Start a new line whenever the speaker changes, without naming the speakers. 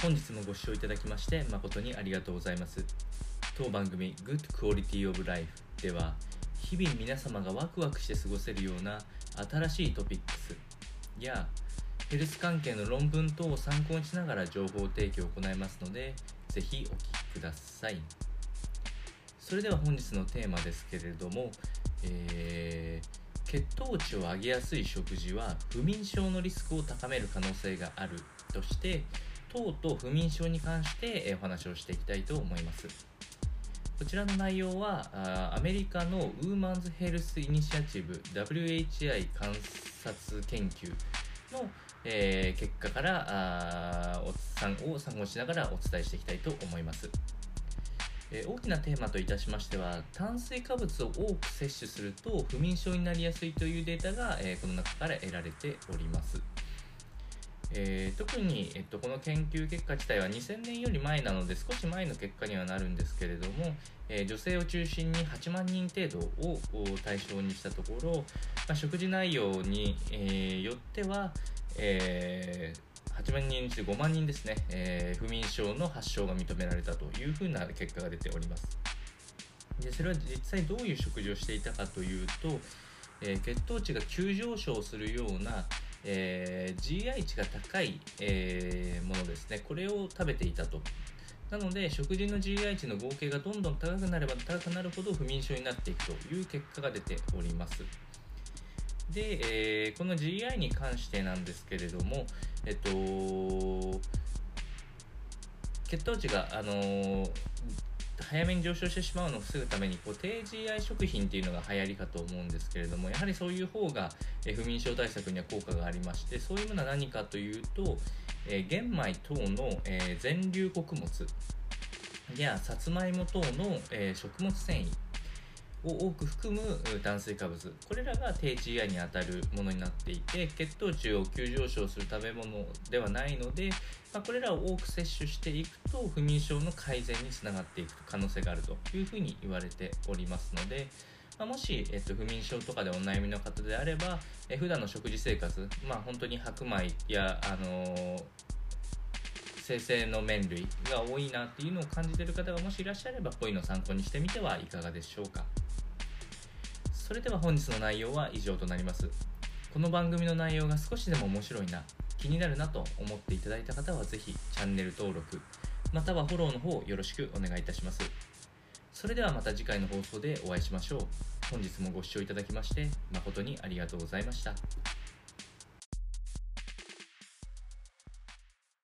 本日もご視聴いただきまして誠にありがとうございます。当番組 Good Quality of Life では日々皆様がワクワクして過ごせるような新しいトピックスやヘルス関係の論文等を参考にしながら情報提供を行いますのでぜひお聞きください。それでは本日のテーマですけれども、えー血糖値を上げやすい食事は不眠症のリスクを高める可能性があるとして糖と不眠症に関してお話をしていきたいと思います。こちらの内容はアメリカのウーマンズヘルスイニシアチブ WHI 観察研究の、えー、結果からあお参を参考しながらお伝えしていきたいと思います。え大きなテーマといたしましては炭水化物を多く摂取すると不眠症になりやすいというデータが、えこの中から得られております、えー、特に、えっと、この研究結果自体は2000年より前なので少し前の結果にはなるんですけれども、えー、女性を中心に8万人程度を対象にしたところ、まあ、食事内容に、えー、よっては、えー8万人中5万人ですね、えー、不眠症の発症が認められたというふうな結果が出ております。でそれは実際どういう食事をしていたかというと、えー、血糖値が急上昇するような、えー、GI 値が高い、えものですね。これを食べていたと。なので食事の GI 値の合計がどんどん高くなれば高くなるほど不眠症になっていくという結果が出ております。で、えー、この GI に関してなんですけれども、えっと、血糖値が、あのー、早めに上昇してしまうのを防ぐためにこう低 GI 食品っていうのが流行りかと思うんですけれどもやはりそういう方が、え不眠症対策には効果がありましてそういうものは何かというと、え、玄米等の、え、全粒穀物やさつまいも等の、え、食物繊維を多く含む炭水化物これらが低 GI にあたるものになっていて血糖値を急上昇する食べ物ではないので、まあ、これらを多く摂取していくと不眠症の改善につながっていく可能性があるというふうに言われておりますので、ま、もし、えっと、不眠症とかでお悩みの方であれば、え普段の食事生活、まあ、本当に白米や、あのー生成の麺類が多いなっていうのを感じてる方がもしいらっしゃればこういうのを参考にしてみてはいかがでしょうか。それでは本日の内容は以上となります。この番組の内容が少しでも面白いな気になるなと思っていただいた方は是非チャンネル登録またはフォローの方よろしくお願いいたします。それではまた次回の放送でお会いしましょう。本日もご視聴いただきまして誠にありがとうございました。